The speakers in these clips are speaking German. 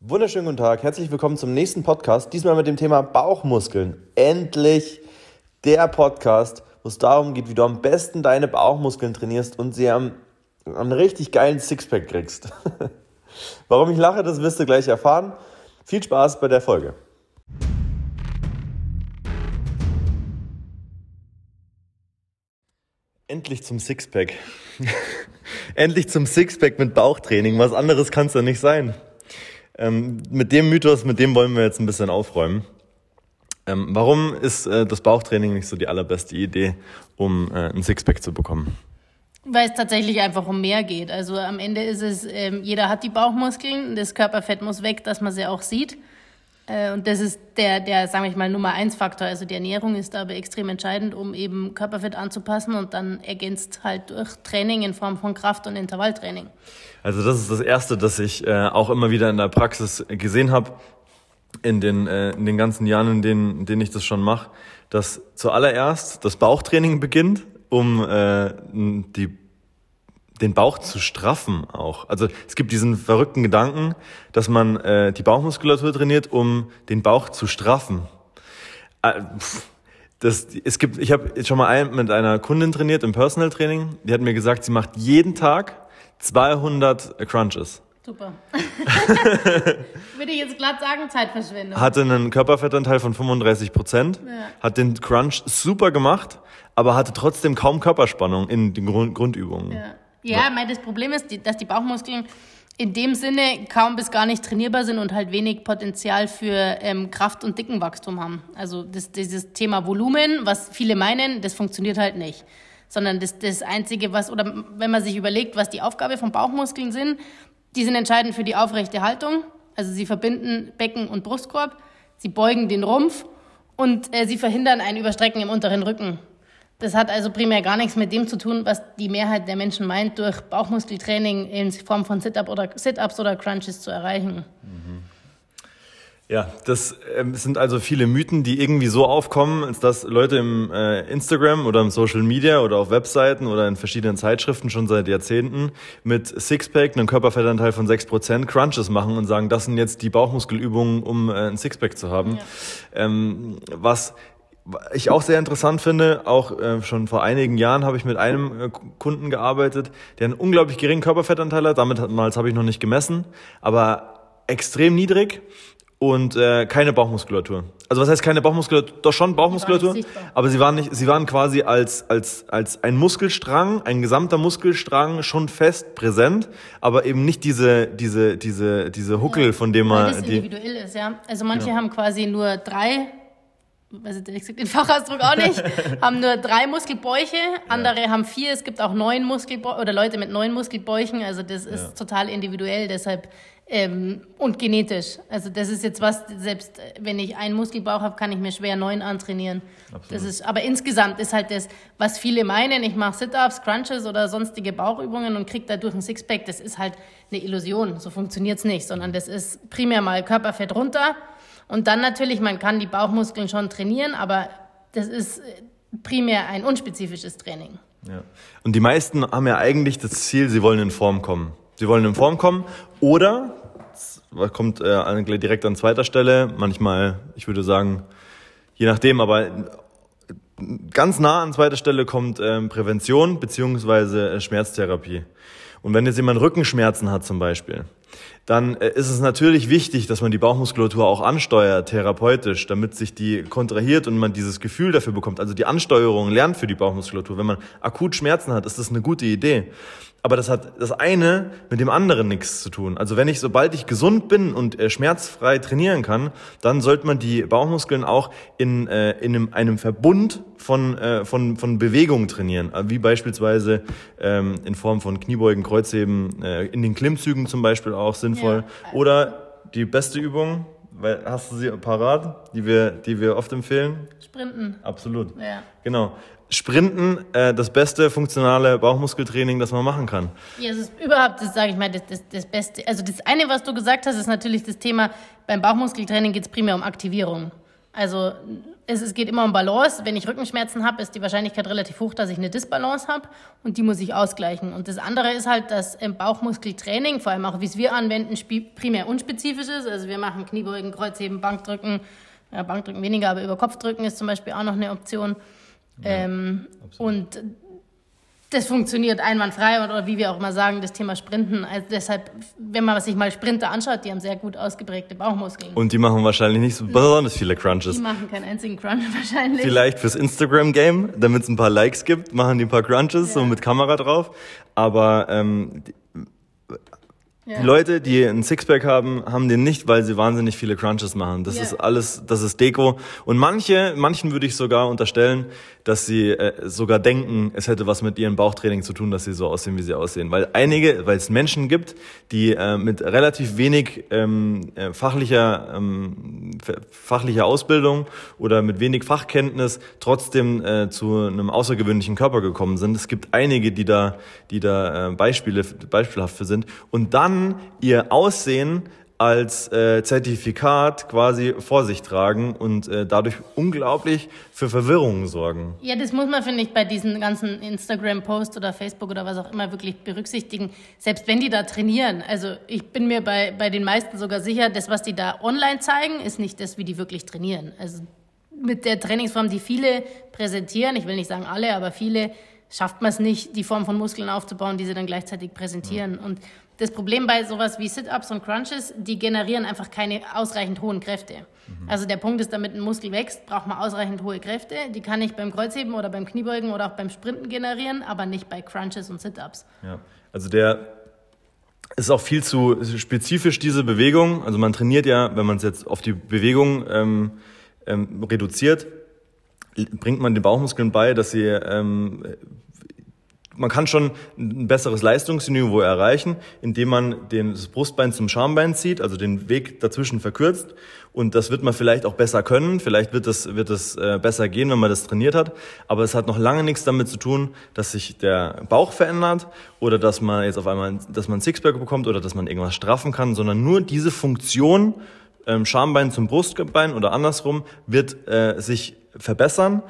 Wunderschönen guten Tag, herzlich willkommen zum nächsten Podcast. Diesmal mit dem Thema Bauchmuskeln. Endlich der Podcast, wo es darum geht, wie du am besten deine Bauchmuskeln trainierst und sie am, am richtig geilen Sixpack kriegst. Warum ich lache, das wirst du gleich erfahren. Viel Spaß bei der Folge. Endlich zum Sixpack. Endlich zum Sixpack mit Bauchtraining. Was anderes kann es ja nicht sein. Ähm, mit dem Mythos, mit dem wollen wir jetzt ein bisschen aufräumen. Ähm, warum ist äh, das Bauchtraining nicht so die allerbeste Idee, um äh, ein Sixpack zu bekommen? Weil es tatsächlich einfach um mehr geht. Also am Ende ist es, ähm, jeder hat die Bauchmuskeln, das Körperfett muss weg, dass man sie auch sieht. Äh, und das ist der, der, sagen wir mal, Nummer eins Faktor. Also die Ernährung ist dabei extrem entscheidend, um eben Körperfett anzupassen und dann ergänzt halt durch Training in Form von Kraft- und Intervalltraining. Also das ist das Erste, das ich äh, auch immer wieder in der Praxis gesehen habe, in den, äh, in den ganzen Jahren, in denen, in denen ich das schon mache, dass zuallererst das Bauchtraining beginnt, um äh, die den Bauch zu straffen auch. Also es gibt diesen verrückten Gedanken, dass man äh, die Bauchmuskulatur trainiert, um den Bauch zu straffen. Äh, das, es gibt, ich habe schon mal ein, mit einer Kundin trainiert im Personal Training. Die hat mir gesagt, sie macht jeden Tag 200 Crunches. Super. Würde ich jetzt glatt sagen, Zeitverschwendung. Hatte einen Körperfettanteil von 35 Prozent, ja. hat den Crunch super gemacht, aber hatte trotzdem kaum Körperspannung in den Grund Grundübungen. Ja. Ja, mein, das Problem ist, dass die Bauchmuskeln in dem Sinne kaum bis gar nicht trainierbar sind und halt wenig Potenzial für ähm, Kraft- und Dickenwachstum haben. Also das, dieses Thema Volumen, was viele meinen, das funktioniert halt nicht. Sondern das, das Einzige, was, oder wenn man sich überlegt, was die Aufgabe von Bauchmuskeln sind, die sind entscheidend für die aufrechte Haltung. Also sie verbinden Becken und Brustkorb, sie beugen den Rumpf und äh, sie verhindern ein Überstrecken im unteren Rücken. Das hat also primär gar nichts mit dem zu tun, was die Mehrheit der Menschen meint, durch Bauchmuskeltraining in Form von Sit-Up oder Sit-Ups oder Crunches zu erreichen. Mhm. Ja, das äh, sind also viele Mythen, die irgendwie so aufkommen, dass Leute im äh, Instagram oder im Social Media oder auf Webseiten oder in verschiedenen Zeitschriften schon seit Jahrzehnten mit Sixpack, einem Körperfettanteil von 6%, Crunches machen und sagen, das sind jetzt die Bauchmuskelübungen, um äh, ein Sixpack zu haben. Ja. Ähm, was ich auch sehr interessant finde, auch äh, schon vor einigen Jahren habe ich mit einem äh, Kunden gearbeitet, der einen unglaublich geringen Körperfettanteil hat. Damit habe ich noch nicht gemessen, aber extrem niedrig und äh, keine Bauchmuskulatur. Also was heißt keine Bauchmuskulatur? Doch schon Bauchmuskulatur, aber sie waren nicht, sie waren quasi als als als ein Muskelstrang, ein gesamter Muskelstrang schon fest präsent, aber eben nicht diese diese diese diese Huckel, ja, von dem man weil das individuell ist, ja. Also manche genau. haben quasi nur drei also ich sag den Fachausdruck auch nicht, haben nur drei Muskelbäuche, andere ja. haben vier, es gibt auch neun Muskelbäuche oder Leute mit neun Muskelbäuchen, also das ist ja. total individuell, deshalb ähm, und genetisch. Also das ist jetzt was, selbst wenn ich einen Muskelbauch habe, kann ich mir schwer neun antrainieren. Absolut. Das ist, aber insgesamt ist halt das, was viele meinen, ich mache Sit-Ups, Crunches oder sonstige Bauchübungen und kriege dadurch ein Sixpack, das ist halt eine Illusion, so funktioniert's nicht, sondern das ist primär mal Körperfett runter, und dann natürlich, man kann die Bauchmuskeln schon trainieren, aber das ist primär ein unspezifisches Training. Ja. Und die meisten haben ja eigentlich das Ziel, sie wollen in Form kommen. Sie wollen in Form kommen oder, das kommt äh, direkt an zweiter Stelle, manchmal, ich würde sagen, je nachdem, aber ganz nah an zweiter Stelle kommt ähm, Prävention beziehungsweise äh, Schmerztherapie. Und wenn jetzt jemand Rückenschmerzen hat zum Beispiel, dann äh, ist es natürlich wichtig, dass man die Bauchmuskulatur auch ansteuert, therapeutisch, damit sich die kontrahiert und man dieses Gefühl dafür bekommt. Also die Ansteuerung lernt für die Bauchmuskulatur. Wenn man akut Schmerzen hat, ist das eine gute Idee. Aber das hat das eine mit dem anderen nichts zu tun. Also wenn ich, sobald ich gesund bin und äh, schmerzfrei trainieren kann, dann sollte man die Bauchmuskeln auch in, äh, in einem, einem Verbund von, äh, von, von Bewegungen trainieren. Wie beispielsweise ähm, in Form von Kniebeugen, Kreuzheben, äh, in den Klimmzügen zum Beispiel auch sinnvoll. Ja. Oder die beste Übung, weil, hast du sie parat, die wir, die wir oft empfehlen? Sprinten. Absolut. Ja. Genau. Sprinten äh, das beste funktionale Bauchmuskeltraining, das man machen kann. Ja, es ist überhaupt, das sage ich mal, das, das, das Beste. Also das eine, was du gesagt hast, ist natürlich das Thema, beim Bauchmuskeltraining geht es primär um Aktivierung. Also es, es geht immer um Balance. Wenn ich Rückenschmerzen habe, ist die Wahrscheinlichkeit relativ hoch, dass ich eine Disbalance habe und die muss ich ausgleichen. Und das andere ist halt, dass im Bauchmuskeltraining, vor allem auch wie es wir anwenden, primär unspezifisch ist. Also wir machen Kniebeugen, Kreuzheben, Bankdrücken, ja, Bankdrücken weniger, aber über Kopfdrücken ist zum Beispiel auch noch eine Option. Ja, ähm, und das funktioniert einwandfrei oder wie wir auch immer sagen, das Thema Sprinten. Also deshalb, wenn man sich mal Sprinter anschaut, die haben sehr gut ausgeprägte Bauchmuskeln. Und die machen wahrscheinlich nicht so besonders viele Crunches. Die machen keinen einzigen Crunch wahrscheinlich. Vielleicht fürs Instagram-Game, damit es ein paar Likes gibt, machen die ein paar Crunches, ja. so mit Kamera drauf. Aber ähm, ja. Die Leute, die ein Sixpack haben, haben den nicht, weil sie wahnsinnig viele Crunches machen. Das ja. ist alles, das ist Deko. Und manche, manchen würde ich sogar unterstellen, dass sie äh, sogar denken, es hätte was mit ihrem Bauchtraining zu tun, dass sie so aussehen, wie sie aussehen. Weil einige, weil es Menschen gibt, die äh, mit relativ wenig ähm, äh, fachlicher, ähm, fachlicher Ausbildung oder mit wenig Fachkenntnis trotzdem äh, zu einem außergewöhnlichen Körper gekommen sind. Es gibt einige, die da, die da äh, Beispiele, beispielhaft für sind. Und dann ihr Aussehen als äh, Zertifikat quasi vor sich tragen und äh, dadurch unglaublich für Verwirrung sorgen. Ja, das muss man, finde ich, bei diesen ganzen Instagram-Posts oder Facebook oder was auch immer wirklich berücksichtigen. Selbst wenn die da trainieren, also ich bin mir bei, bei den meisten sogar sicher, das, was die da online zeigen, ist nicht das, wie die wirklich trainieren. Also mit der Trainingsform, die viele präsentieren, ich will nicht sagen alle, aber viele, schafft man es nicht, die Form von Muskeln aufzubauen, die sie dann gleichzeitig präsentieren. Ja. Und das Problem bei sowas wie Sit-Ups und Crunches, die generieren einfach keine ausreichend hohen Kräfte. Mhm. Also der Punkt ist, damit ein Muskel wächst, braucht man ausreichend hohe Kräfte. Die kann ich beim Kreuzheben oder beim Kniebeugen oder auch beim Sprinten generieren, aber nicht bei Crunches und Sit-Ups. Ja, also der ist auch viel zu spezifisch, diese Bewegung. Also man trainiert ja, wenn man es jetzt auf die Bewegung ähm, ähm, reduziert, bringt man den Bauchmuskeln bei, dass sie ähm, man kann schon ein besseres Leistungsniveau erreichen, indem man den, das Brustbein zum Schambein zieht, also den Weg dazwischen verkürzt. Und das wird man vielleicht auch besser können. Vielleicht wird es, wird es äh, besser gehen, wenn man das trainiert hat. Aber es hat noch lange nichts damit zu tun, dass sich der Bauch verändert oder dass man jetzt auf einmal, dass man Sixpack bekommt oder dass man irgendwas straffen kann, sondern nur diese Funktion, ähm, Schambein zum Brustbein oder andersrum, wird äh, sich verbessern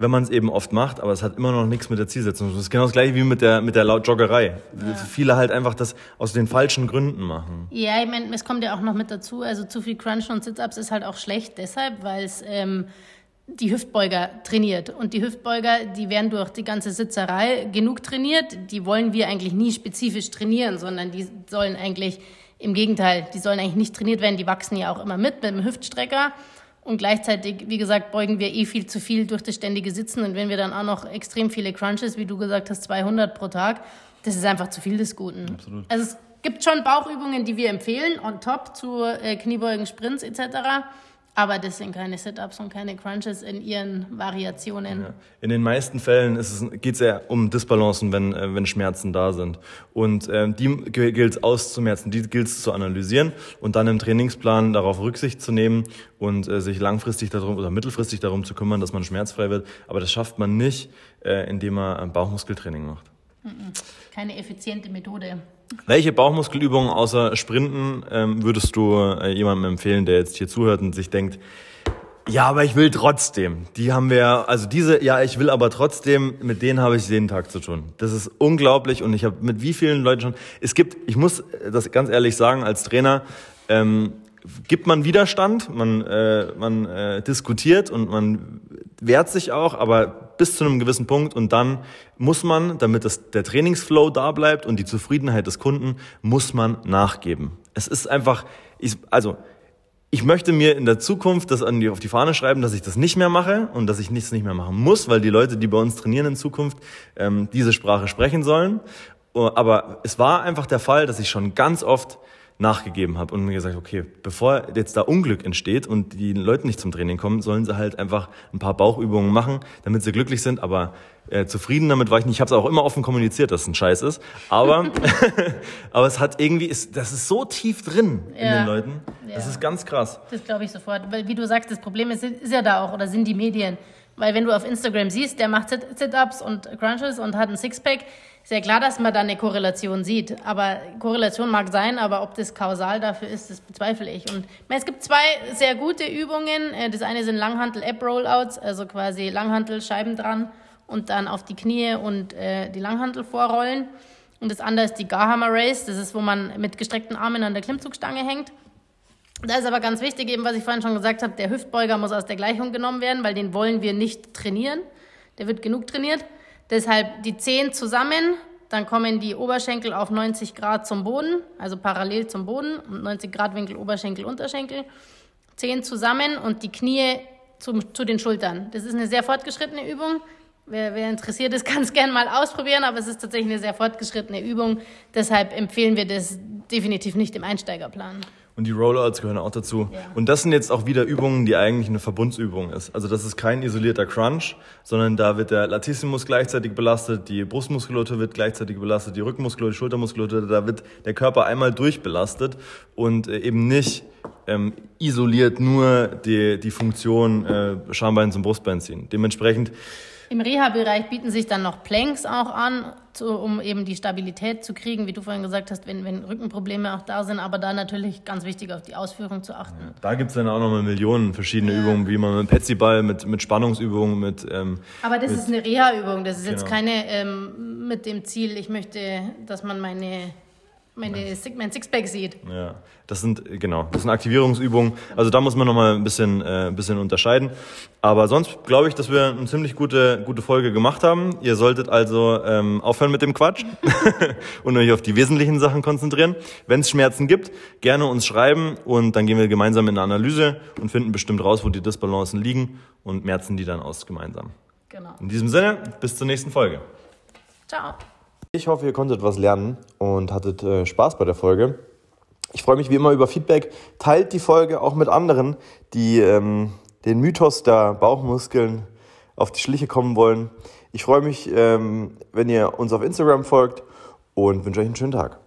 wenn man es eben oft macht, aber es hat immer noch nichts mit der Zielsetzung. Das ist genau das gleiche wie mit der, mit der Joggerei. Ja. Viele halt einfach das aus den falschen Gründen machen. Ja, ich meine, es kommt ja auch noch mit dazu, also zu viel Crunch und Sit-Ups ist halt auch schlecht deshalb, weil es ähm, die Hüftbeuger trainiert. Und die Hüftbeuger, die werden durch die ganze Sitzerei genug trainiert. Die wollen wir eigentlich nie spezifisch trainieren, sondern die sollen eigentlich, im Gegenteil, die sollen eigentlich nicht trainiert werden. Die wachsen ja auch immer mit mit dem Hüftstrecker. Und gleichzeitig, wie gesagt, beugen wir eh viel zu viel durch das ständige Sitzen. Und wenn wir dann auch noch extrem viele Crunches, wie du gesagt hast, 200 pro Tag, das ist einfach zu viel des Guten. Absolut. Also es gibt schon Bauchübungen, die wir empfehlen, on top zu äh, Kniebeugen, Sprints etc. Aber das sind keine Sit-Ups und keine Crunches in ihren Variationen. Ja. In den meisten Fällen geht es ja um Disbalancen, wenn, äh, wenn Schmerzen da sind. Und äh, die gilt es auszumerzen, die gilt es zu analysieren und dann im Trainingsplan darauf Rücksicht zu nehmen und äh, sich langfristig darum oder mittelfristig darum zu kümmern, dass man schmerzfrei wird. Aber das schafft man nicht, äh, indem man Bauchmuskeltraining macht. Keine effiziente Methode. Welche Bauchmuskelübungen außer Sprinten ähm, würdest du äh, jemandem empfehlen, der jetzt hier zuhört und sich denkt, ja, aber ich will trotzdem. Die haben wir, also diese, ja, ich will aber trotzdem, mit denen habe ich jeden Tag zu tun. Das ist unglaublich und ich habe mit wie vielen Leuten schon. Es gibt, ich muss das ganz ehrlich sagen, als Trainer ähm, gibt man Widerstand, man, äh, man äh, diskutiert und man wehrt sich auch, aber bis zu einem gewissen Punkt und dann muss man, damit das, der Trainingsflow da bleibt und die Zufriedenheit des Kunden, muss man nachgeben. Es ist einfach, ich, also ich möchte mir in der Zukunft das an die, auf die Fahne schreiben, dass ich das nicht mehr mache und dass ich nichts nicht mehr machen muss, weil die Leute, die bei uns trainieren in Zukunft, ähm, diese Sprache sprechen sollen. Aber es war einfach der Fall, dass ich schon ganz oft nachgegeben habe und mir gesagt, okay, bevor jetzt da Unglück entsteht und die Leute nicht zum Training kommen, sollen sie halt einfach ein paar Bauchübungen machen, damit sie glücklich sind. Aber äh, zufrieden damit war ich nicht. Ich habe es auch immer offen kommuniziert, dass es ein Scheiß ist. Aber, aber es hat irgendwie, ist, das ist so tief drin ja. in den Leuten. Ja. Das ist ganz krass. Das glaube ich sofort. Weil, wie du sagst, das Problem ist, ist ja da auch oder sind die Medien. Weil wenn du auf Instagram siehst, der macht Sit-Ups und Crunches und hat ein Sixpack, ja klar, dass man da eine Korrelation sieht. Aber Korrelation mag sein, aber ob das kausal dafür ist, das bezweifle ich. Und es gibt zwei sehr gute Übungen. Äh, das eine sind Langhantel-App-Rollouts, also quasi Langhantel, Scheiben dran und dann auf die Knie und äh, die Langhantel vorrollen. Und das andere ist die Garhammer Race. Das ist, wo man mit gestreckten Armen an der Klimmzugstange hängt. Da ist aber ganz wichtig, eben was ich vorhin schon gesagt habe, der Hüftbeuger muss aus der Gleichung genommen werden, weil den wollen wir nicht trainieren. Der wird genug trainiert. Deshalb die Zehen zusammen, dann kommen die Oberschenkel auf 90 Grad zum Boden, also parallel zum Boden, und 90 Grad Winkel Oberschenkel, Unterschenkel. Zehen zusammen und die Knie zu, zu den Schultern. Das ist eine sehr fortgeschrittene Übung. Wer, wer interessiert ist, kann es gerne mal ausprobieren, aber es ist tatsächlich eine sehr fortgeschrittene Übung. Deshalb empfehlen wir das definitiv nicht im Einsteigerplan. Und die Rollouts gehören auch dazu. Ja. Und das sind jetzt auch wieder Übungen, die eigentlich eine Verbundsübung ist. Also das ist kein isolierter Crunch, sondern da wird der Latissimus gleichzeitig belastet, die Brustmuskulatur wird gleichzeitig belastet, die Rückenmuskulatur, die Schultermuskulatur, da wird der Körper einmal durchbelastet und äh, eben nicht ähm, isoliert nur die, die Funktion äh, Schambein zum Brustbein ziehen. Dementsprechend im Reha-Bereich bieten sich dann noch Planks auch an, zu, um eben die Stabilität zu kriegen, wie du vorhin gesagt hast, wenn, wenn Rückenprobleme auch da sind, aber da natürlich ganz wichtig auf die Ausführung zu achten. Ja, da gibt es dann auch nochmal Millionen verschiedene ja. Übungen, wie man mit Petsyball, mit, mit Spannungsübungen, mit... Ähm, aber das mit, ist eine Reha-Übung, das ist genau. jetzt keine ähm, mit dem Ziel, ich möchte, dass man meine meine, mein Sixpack sieht. Ja, das sind, genau, das sind Aktivierungsübungen. Also da muss man nochmal ein bisschen, äh, ein bisschen unterscheiden. Aber sonst glaube ich, dass wir eine ziemlich gute, gute Folge gemacht haben. Ihr solltet also ähm, aufhören mit dem Quatsch und euch auf die wesentlichen Sachen konzentrieren. Wenn es Schmerzen gibt, gerne uns schreiben und dann gehen wir gemeinsam in eine Analyse und finden bestimmt raus, wo die Disbalancen liegen und merzen die dann aus gemeinsam. Genau. In diesem Sinne, bis zur nächsten Folge. Ciao. Ich hoffe, ihr konntet was lernen und hattet äh, Spaß bei der Folge. Ich freue mich wie immer über Feedback. Teilt die Folge auch mit anderen, die ähm, den Mythos der Bauchmuskeln auf die Schliche kommen wollen. Ich freue mich, ähm, wenn ihr uns auf Instagram folgt und wünsche euch einen schönen Tag.